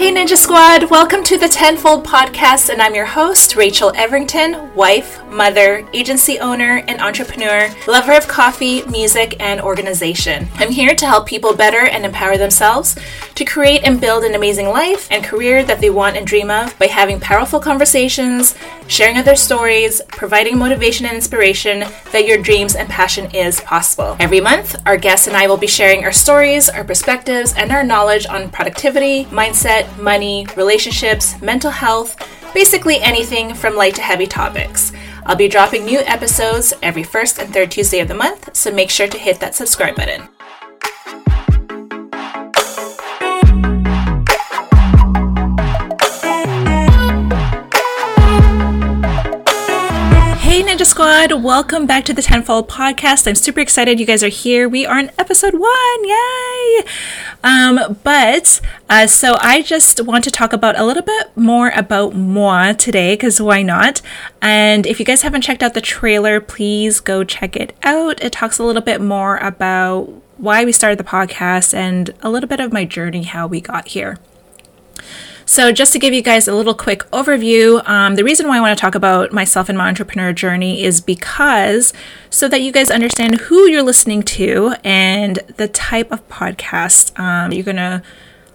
Hey Ninja Squad, welcome to the Tenfold Podcast, and I'm your host, Rachel Everington, wife, mother, agency owner, and entrepreneur, lover of coffee, music, and organization. I'm here to help people better and empower themselves to create and build an amazing life and career that they want and dream of by having powerful conversations, sharing other stories, providing motivation and inspiration that your dreams and passion is possible. Every month, our guests and I will be sharing our stories, our perspectives, and our knowledge on productivity, mindset, money, relationships, mental health, basically anything from light to heavy topics. I'll be dropping new episodes every first and third Tuesday of the month, so make sure to hit that subscribe button. Squad, welcome back to the Tenfold Podcast. I'm super excited you guys are here. We are in episode one, yay! Um, but uh, so I just want to talk about a little bit more about moi today, because why not? And if you guys haven't checked out the trailer, please go check it out. It talks a little bit more about why we started the podcast and a little bit of my journey, how we got here. So, just to give you guys a little quick overview, um, the reason why I want to talk about myself and my entrepreneur journey is because so that you guys understand who you're listening to and the type of podcast um, you're going to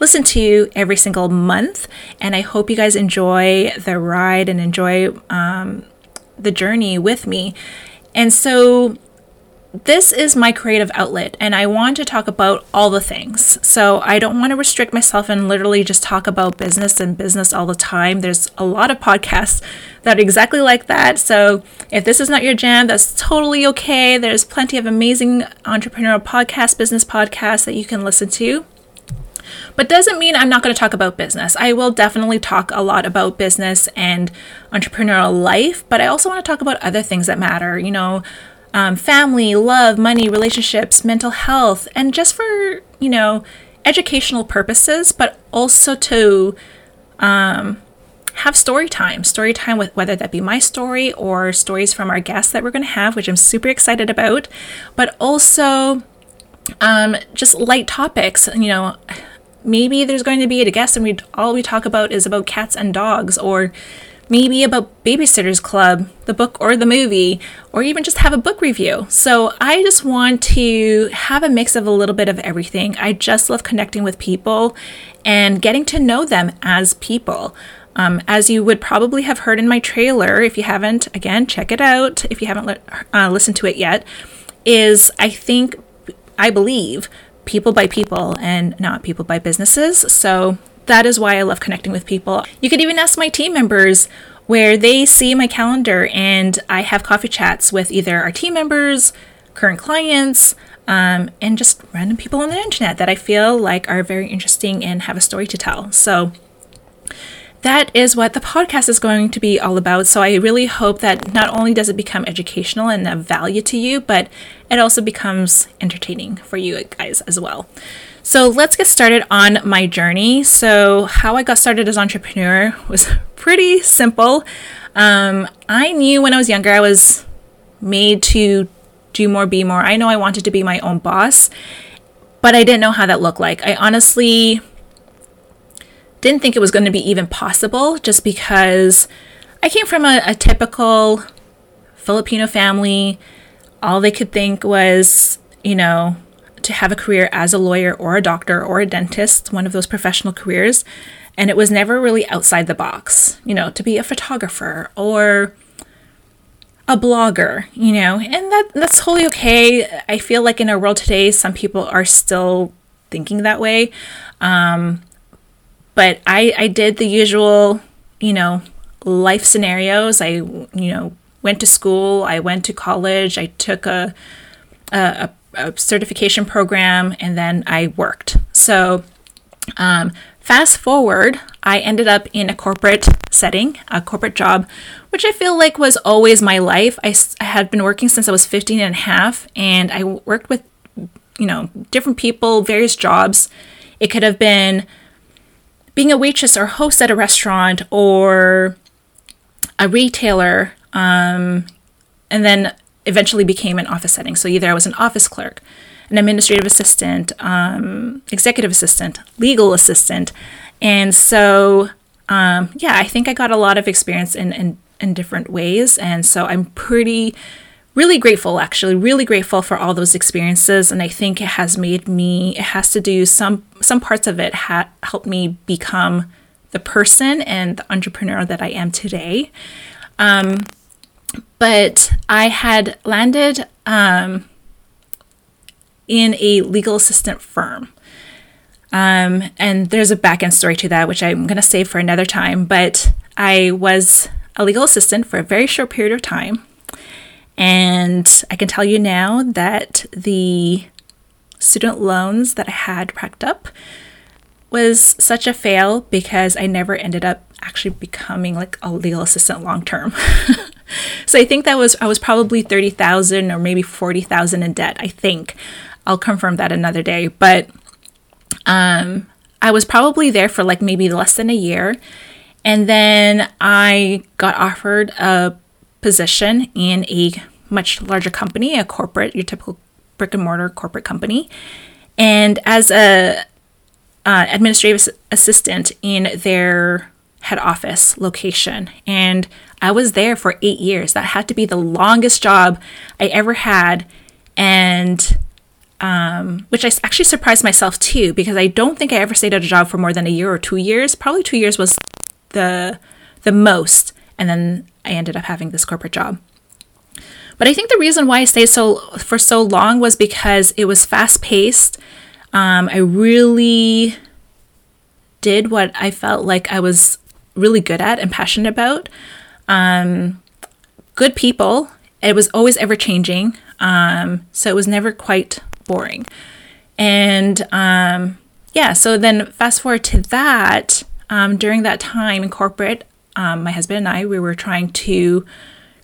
listen to every single month. And I hope you guys enjoy the ride and enjoy um, the journey with me. And so, this is my creative outlet and I want to talk about all the things. So I don't want to restrict myself and literally just talk about business and business all the time. There's a lot of podcasts that are exactly like that. So if this is not your jam, that's totally okay. There's plenty of amazing entrepreneurial podcasts, business podcasts that you can listen to. But doesn't mean I'm not going to talk about business. I will definitely talk a lot about business and entrepreneurial life, but I also want to talk about other things that matter. You know, um, family, love, money, relationships, mental health, and just for, you know, educational purposes, but also to um, have story time. Story time with whether that be my story or stories from our guests that we're going to have, which I'm super excited about, but also um, just light topics. You know, maybe there's going to be a guest and we all we talk about is about cats and dogs or maybe about Babysitter's Club, the book or the movie, or even just have a book review. So I just want to have a mix of a little bit of everything. I just love connecting with people and getting to know them as people. Um, as you would probably have heard in my trailer, if you haven't, again, check it out if you haven't uh, listened to it yet, is I think, I believe, people by people and not people by businesses. So that is why I love connecting with people. You could even ask my team members where they see my calendar and I have coffee chats with either our team members, current clients, um, and just random people on the internet that I feel like are very interesting and have a story to tell. So that is what the podcast is going to be all about. So I really hope that not only does it become educational and of value to you, but it also becomes entertaining for you guys as well. So let's get started on my journey. So, how I got started as entrepreneur was pretty simple. Um, I knew when I was younger I was made to do more, be more. I know I wanted to be my own boss, but I didn't know how that looked like. I honestly didn't think it was going to be even possible just because I came from a, a typical Filipino family. All they could think was, you know, to have a career as a lawyer or a doctor or a dentist, one of those professional careers. And it was never really outside the box, you know, to be a photographer or a blogger, you know, and that that's totally okay. I feel like in our world today, some people are still thinking that way. Um, but I, I did the usual, you know, life scenarios. I, you know, went to school, I went to college, I took a, a, a certification program, and then I worked. So, um, fast forward, I ended up in a corporate setting, a corporate job, which I feel like was always my life. I, had been working since I was 15 and a half, and I worked with, you know, different people, various jobs. It could have been being a waitress or host at a restaurant or a retailer, um, and then eventually became an office setting. So either I was an office clerk, an administrative assistant, um, executive assistant, legal assistant, And so, um, yeah, I think I got a lot of experience in, in, in different ways. And so I'm pretty, really grateful, actually, really grateful for all those experiences. And I think it has made me, it has to do some, some parts of it ha- helped me become the person and the entrepreneur that I am today. Um, but I had landed um, in a legal assistant firm. Um, and there's a back end story to that, which I'm going to save for another time. But I was a legal assistant for a very short period of time. And I can tell you now that the student loans that I had racked up was such a fail because I never ended up actually becoming like a legal assistant long term. so I think that was I was probably 30,000 or maybe 40,000 in debt, I think. I'll confirm that another day, but um I was probably there for like maybe less than a year and then I got offered a position in a much larger company, a corporate, your typical brick and mortar corporate company. And as a uh, administrative assistant in their head office location. And I was there for eight years. That had to be the longest job I ever had. And um, which I actually surprised myself too, because I don't think I ever stayed at a job for more than a year or two years. Probably two years was the the most, and then I ended up having this corporate job. But I think the reason why I stayed so for so long was because it was fast paced. Um, I really did what I felt like I was really good at and passionate about. Um, good people. It was always ever changing. Um, so it was never quite boring. And um, yeah, so then fast forward to that. Um, during that time in corporate, um, my husband and I, we were trying to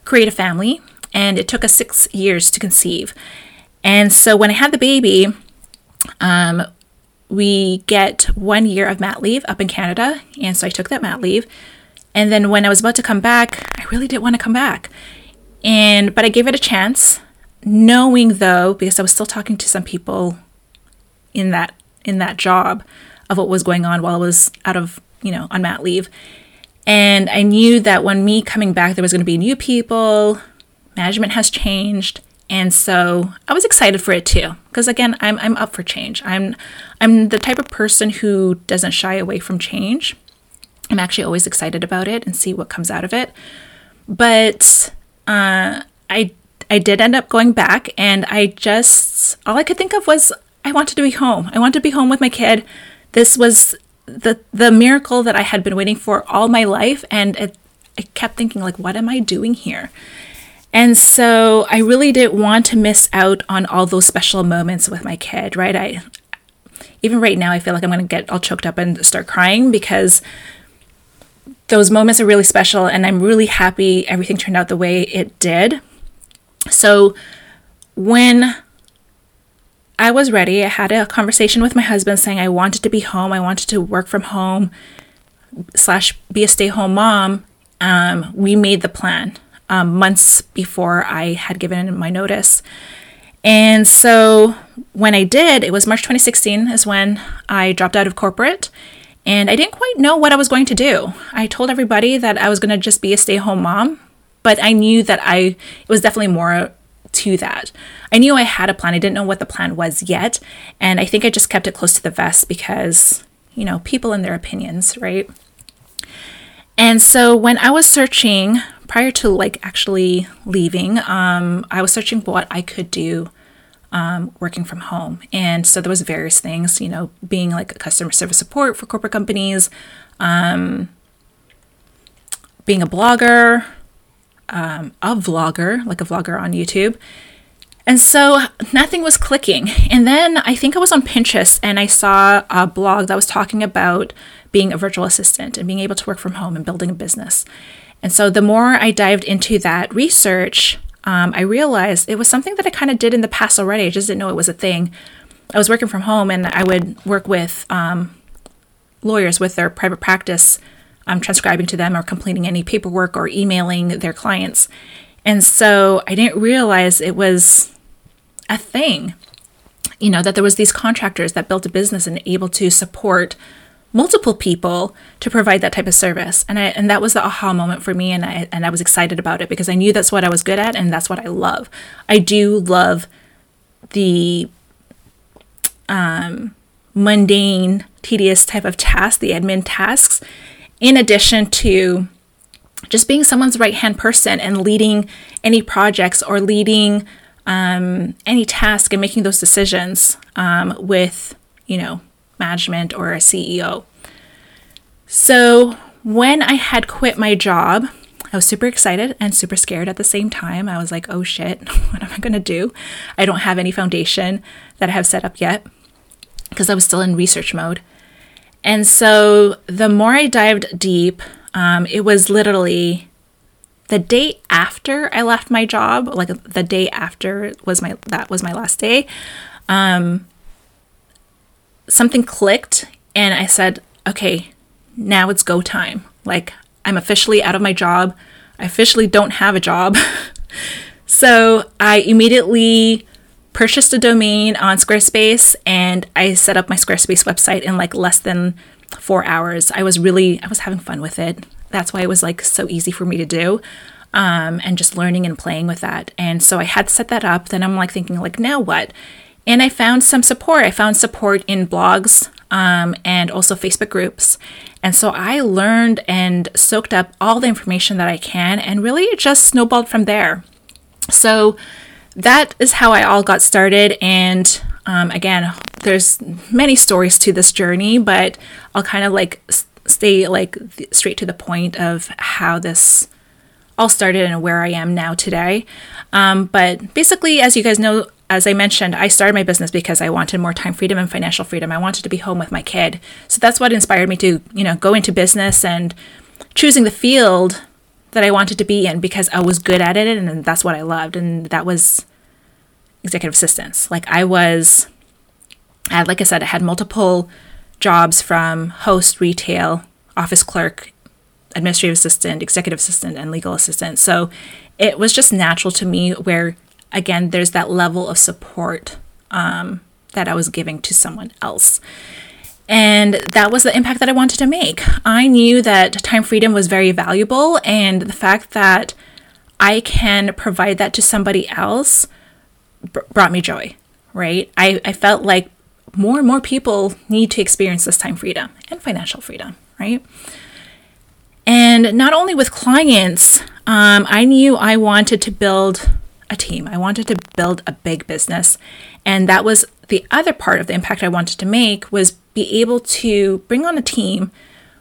create a family, and it took us six years to conceive. And so when I had the baby, um, we get one year of mat leave up in Canada. And so I took that mat leave. And then when I was about to come back, I really didn't want to come back. And but I gave it a chance, knowing though, because I was still talking to some people in that in that job of what was going on while I was out of, you know, on mat leave. And I knew that when me coming back, there was going to be new people, management has changed, and so I was excited for it too, because again, I'm I'm up for change. I'm I'm the type of person who doesn't shy away from change. I'm actually always excited about it and see what comes out of it. But uh, I I did end up going back, and I just all I could think of was I wanted to be home. I wanted to be home with my kid. This was the the miracle that I had been waiting for all my life, and it, I kept thinking like, what am I doing here? And so I really didn't want to miss out on all those special moments with my kid, right? I even right now I feel like I'm going to get all choked up and start crying because those moments are really special and I'm really happy everything turned out the way it did. So when I was ready, I had a conversation with my husband saying I wanted to be home, I wanted to work from home slash be a stay-home mom. Um, we made the plan um, months before I had given my notice. And so when I did, it was March 2016 is when I dropped out of corporate and I didn't quite know what I was going to do. I told everybody that I was going to just be a stay-home mom, but I knew that I it was definitely more to that. I knew I had a plan. I didn't know what the plan was yet, and I think I just kept it close to the vest because, you know, people and their opinions, right? And so when I was searching prior to like actually leaving, um, I was searching what I could do um, working from home. And so there was various things, you know, being like a customer service support for corporate companies, um, being a blogger, um, a vlogger, like a vlogger on YouTube. And so nothing was clicking. And then I think I was on Pinterest and I saw a blog that was talking about being a virtual assistant and being able to work from home and building a business. And so the more I dived into that research, um, I realized it was something that I kind of did in the past already. I just didn't know it was a thing. I was working from home and I would work with um, lawyers with their private practice, um, transcribing to them or completing any paperwork or emailing their clients. And so I didn't realize it was a thing, you know, that there was these contractors that built a business and able to support multiple people to provide that type of service. And I, and that was the aha moment for me. And I, and I was excited about it because I knew that's what I was good at and that's what I love. I do love the um, mundane, tedious type of tasks, the admin tasks, in addition to just being someone's right hand person and leading any projects or leading um, any task and making those decisions um, with, you know, management or a CEO. So when I had quit my job, I was super excited and super scared at the same time. I was like, oh shit, what am I going to do? I don't have any foundation that I have set up yet because I was still in research mode. And so the more I dived deep, um, it was literally the day after I left my job, like the day after was my that was my last day. Um, something clicked, and I said, "Okay, now it's go time. Like I'm officially out of my job. I officially don't have a job." so I immediately purchased a domain on Squarespace and I set up my Squarespace website in like less than four hours. I was really, I was having fun with it. That's why it was like so easy for me to do. Um, and just learning and playing with that. And so I had set that up. Then I'm like thinking, like, now what? And I found some support. I found support in blogs um, and also Facebook groups. And so I learned and soaked up all the information that I can, and really just snowballed from there. So that is how I all got started. And um, again, there's many stories to this journey, but I'll kind of like stay like straight to the point of how this all started and where I am now today. Um, but basically, as you guys know, as I mentioned, I started my business because I wanted more time freedom and financial freedom. I wanted to be home with my kid. So that's what inspired me to, you know, go into business and choosing the field that I wanted to be in because I was good at it and that's what I loved. And that was executive assistance. Like I was, I had, like I said, I had multiple jobs from host, retail, office clerk, administrative assistant, executive assistant, and legal assistant. So it was just natural to me where, again, there's that level of support um, that I was giving to someone else. And that was the impact that I wanted to make. I knew that time freedom was very valuable, and the fact that I can provide that to somebody else brought me joy, right? I, I felt like more and more people need to experience this time freedom and financial freedom, right? And not only with clients, um, I knew I wanted to build a team. I wanted to build a big business. And that was the other part of the impact I wanted to make was be able to bring on a team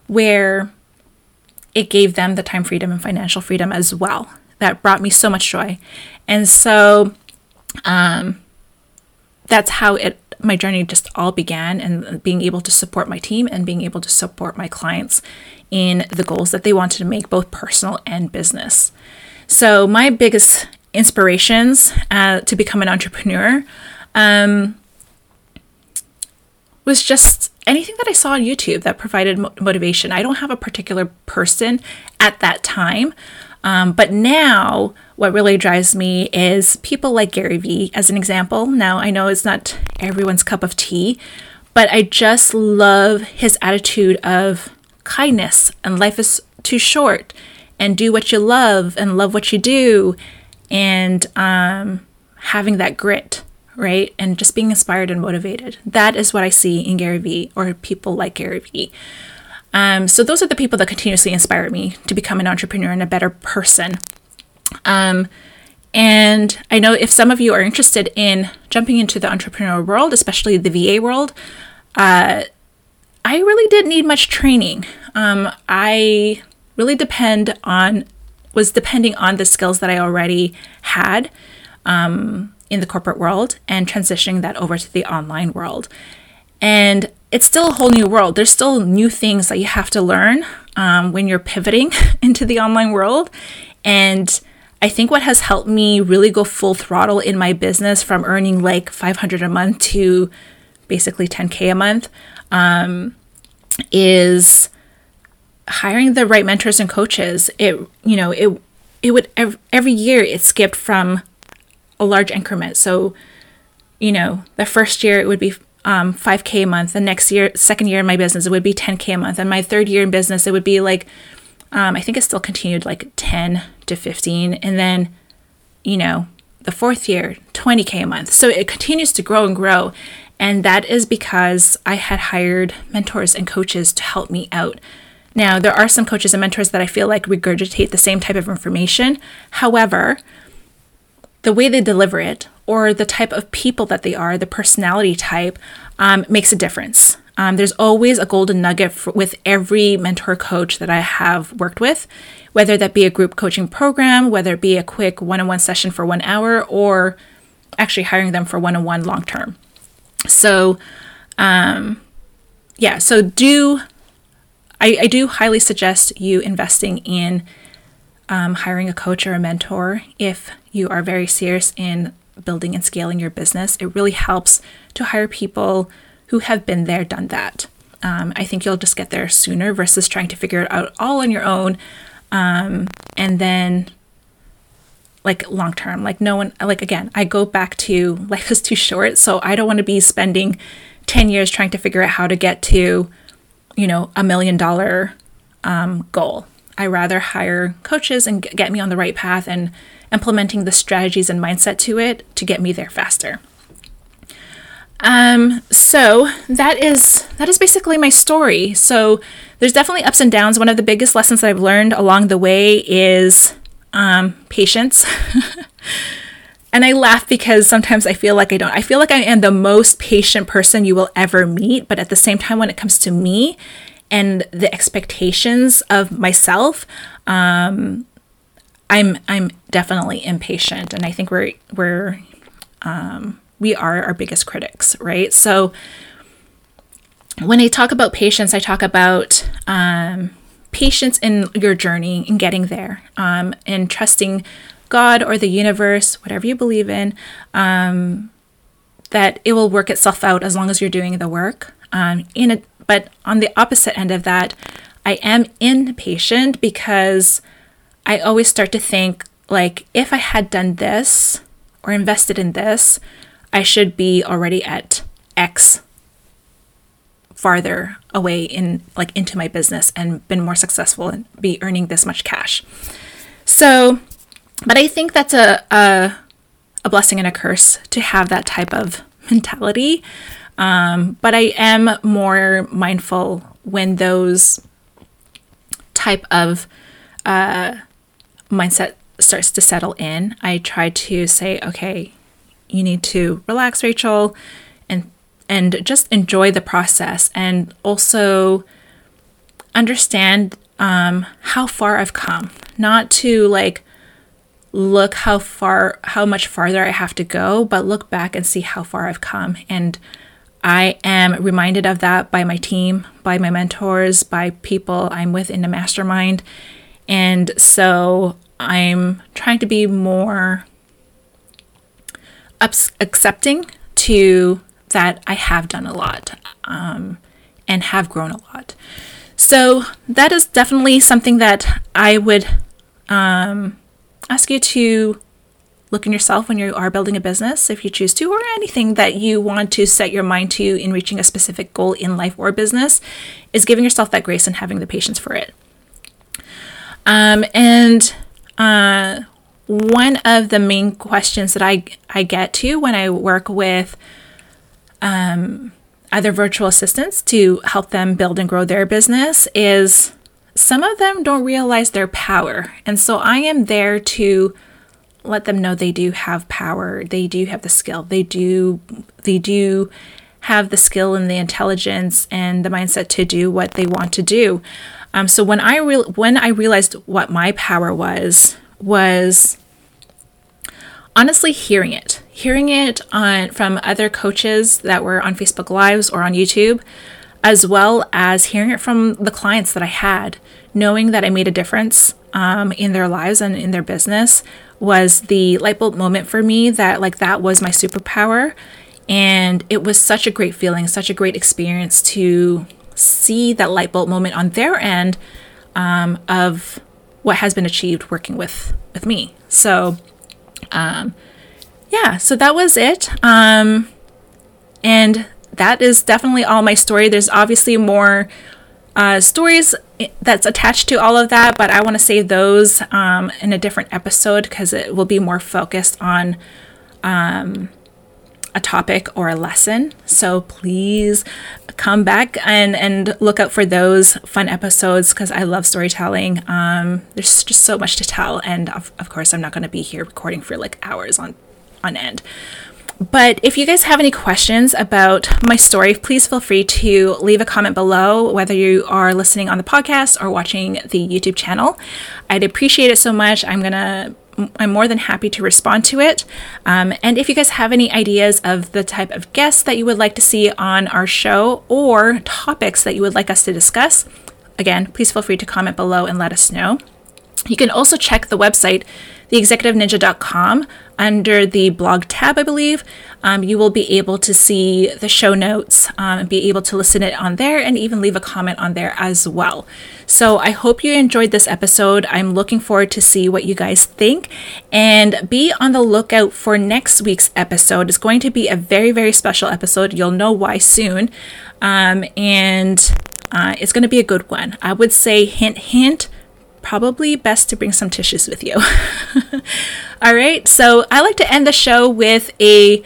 where it gave them the time freedom and financial freedom as well. That brought me so much joy. And so um, that's how it my journey just all began and being able to support my team and being able to support my clients in the goals that they wanted to make both personal and business so my biggest inspirations uh, to become an entrepreneur um, was just anything that I saw on YouTube that provided mo- motivation. I don't have a particular person at that time, um, but now, what really drives me is people like Gary Vee, as an example. Now, I know it's not everyone's cup of tea, but I just love his attitude of kindness and life is too short and do what you love and love what you do and um, having that grit, right? And just being inspired and motivated. That is what I see in Gary Vee or people like Gary Vee. Um, so those are the people that continuously inspire me to become an entrepreneur and a better person. Um, and I know if some of you are interested in jumping into the entrepreneur world, especially the VA world, uh, I really didn't need much training. Um, I really depend on was depending on the skills that I already had um, in the corporate world and transitioning that over to the online world. And it's still a whole new world. There's still new things that you have to learn um, when you're pivoting into the online world. And I think what has helped me really go full throttle in my business from earning like 500 a month to basically 10K a month um, is hiring the right mentors and coaches. It, you know, it, it would every every year it skipped from a large increment. So, you know, the first year it would be um, 5k a month the next year second year in my business it would be 10k a month and my third year in business it would be like um, i think it still continued like 10 to 15 and then you know the fourth year 20k a month so it continues to grow and grow and that is because i had hired mentors and coaches to help me out now there are some coaches and mentors that i feel like regurgitate the same type of information however the way they deliver it or the type of people that they are, the personality type, um, makes a difference. Um, there's always a golden nugget for, with every mentor coach that I have worked with, whether that be a group coaching program, whether it be a quick one on one session for one hour, or actually hiring them for one on one long term. So, um, yeah, so do I, I do highly suggest you investing in um, hiring a coach or a mentor if you are very serious in building and scaling your business, it really helps to hire people who have been there, done that. Um, I think you'll just get there sooner versus trying to figure it out all on your own. Um, and then, like long term, like no one, like again, I go back to life is too short. So I don't want to be spending 10 years trying to figure out how to get to, you know, a million dollar um, goal. I rather hire coaches and get me on the right path and implementing the strategies and mindset to it to get me there faster. Um, so that is that is basically my story. So there's definitely ups and downs. One of the biggest lessons that I've learned along the way is um, patience. and I laugh because sometimes I feel like I don't. I feel like I am the most patient person you will ever meet, but at the same time, when it comes to me and the expectations of myself, um, I'm I'm definitely impatient, and I think we're we're um, we are our biggest critics, right? So when I talk about patience, I talk about um, patience in your journey in getting there, um, and trusting God or the universe, whatever you believe in, um, that it will work itself out as long as you're doing the work. Um, in a, but on the opposite end of that, I am impatient because I always start to think like if I had done this or invested in this, I should be already at X farther away in like into my business and been more successful and be earning this much cash. So, but I think that's a a, a blessing and a curse to have that type of mentality. Um, but I am more mindful when those type of uh, mindset starts to settle in, I try to say, okay, you need to relax, Rachel, and and just enjoy the process, and also understand um, how far I've come. Not to like look how far, how much farther I have to go, but look back and see how far I've come. And I am reminded of that by my team, by my mentors, by people I'm with in the mastermind. And so I'm trying to be more ups- accepting to that I have done a lot um, and have grown a lot. So that is definitely something that I would um, ask you to look in yourself when you are building a business, if you choose to, or anything that you want to set your mind to in reaching a specific goal in life or business, is giving yourself that grace and having the patience for it. Um, and uh, one of the main questions that I, I get to when I work with um, other virtual assistants to help them build and grow their business is some of them don't realize their power. And so I am there to let them know they do have power. They do have the skill. They do they do have the skill and the intelligence and the mindset to do what they want to do. Um, so when I re- when I realized what my power was was honestly hearing it, hearing it on from other coaches that were on Facebook Lives or on YouTube, as well as hearing it from the clients that I had, knowing that I made a difference um, in their lives and in their business was the light bulb moment for me. That like that was my superpower, and it was such a great feeling, such a great experience to see that light bulb moment on their end um, of what has been achieved working with with me. So, um, yeah, so that was it. Um, and that is definitely all my story. There's obviously more uh, stories that's attached to all of that, but I want to save those um, in a different episode because it will be more focused on um, a topic or a lesson. So please come back and, and look out for those fun episodes because I love storytelling. Um, there's just so much to tell. And of, of course, I'm not going to be here recording for like hours on, on end. But if you guys have any questions about my story, please feel free to leave a comment below, whether you are listening on the podcast or watching the YouTube channel. I'd appreciate it so much. I'm going to I'm more than happy to respond to it. Um, and if you guys have any ideas of the type of guests that you would like to see on our show or topics that you would like us to discuss, again, please feel free to comment below and let us know. You can also check the website, theexecutiveninja.com under the blog tab, I believe, um, you will be able to see the show notes um, and be able to listen it on there and even leave a comment on there as well. So I hope you enjoyed this episode. I'm looking forward to see what you guys think and be on the lookout for next week's episode. It's going to be a very, very special episode. You'll know why soon. Um, and uh, it's going to be a good one. I would say, hint, hint, probably best to bring some tissues with you. All right, so I like to end the show with a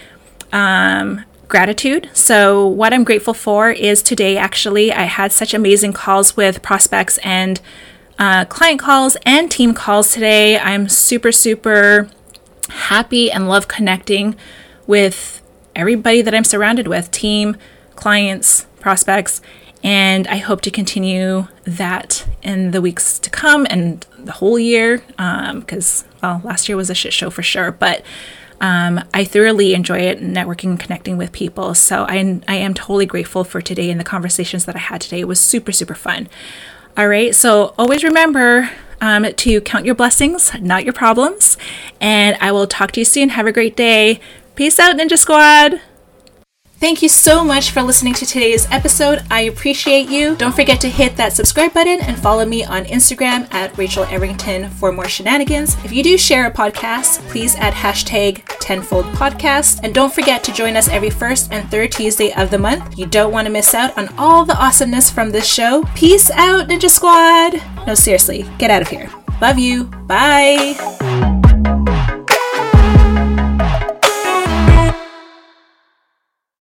um, gratitude. So, what I'm grateful for is today, actually, I had such amazing calls with prospects and uh, client calls and team calls today. I'm super, super happy and love connecting with everybody that I'm surrounded with team, clients, prospects, and I hope to continue that in the weeks to come and the whole year because, um, well, last year was a shit show for sure. But um, I thoroughly enjoy it, networking and connecting with people. So I, I am totally grateful for today and the conversations that I had today. It was super, super fun. All right. So always remember um, to count your blessings, not your problems. And I will talk to you soon. Have a great day. Peace out, Ninja Squad. Thank you so much for listening to today's episode. I appreciate you. Don't forget to hit that subscribe button and follow me on Instagram at Rachel Errington for more shenanigans. If you do share a podcast, please add hashtag tenfold podcast. And don't forget to join us every first and third Tuesday of the month. You don't want to miss out on all the awesomeness from this show. Peace out, Ninja Squad. No, seriously, get out of here. Love you. Bye.